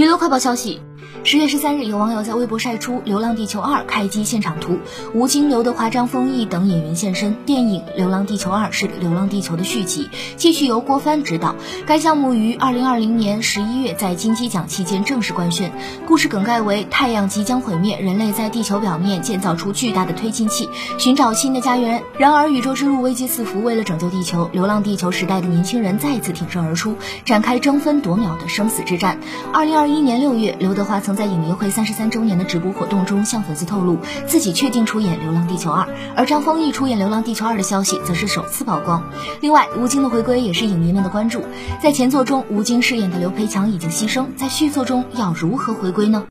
娱乐快报消息。十月十三日，有网友在微博晒出《流浪地球二》开机现场图，吴京、刘德华、张丰毅等演员现身。电影《流浪地球二》是《流浪地球》的续集，继续由郭帆执导。该项目于二零二零年十一月在金鸡奖期间正式官宣。故事梗概为太阳即将毁灭，人类在地球表面建造出巨大的推进器，寻找新的家园。然而宇宙之路危机四伏，为了拯救地球，流浪地球时代的年轻人再次挺身而出，展开争分夺秒的生死之战。二零二一年六月，刘德华曾。在影迷会三十三周年的直播活动中向粉丝透露自己确定出演《流浪地球二》，而张丰毅出演《流浪地球二》的消息则是首次曝光。另外，吴京的回归也是影迷们的关注。在前作中，吴京饰演的刘培强已经牺牲，在续作中要如何回归呢？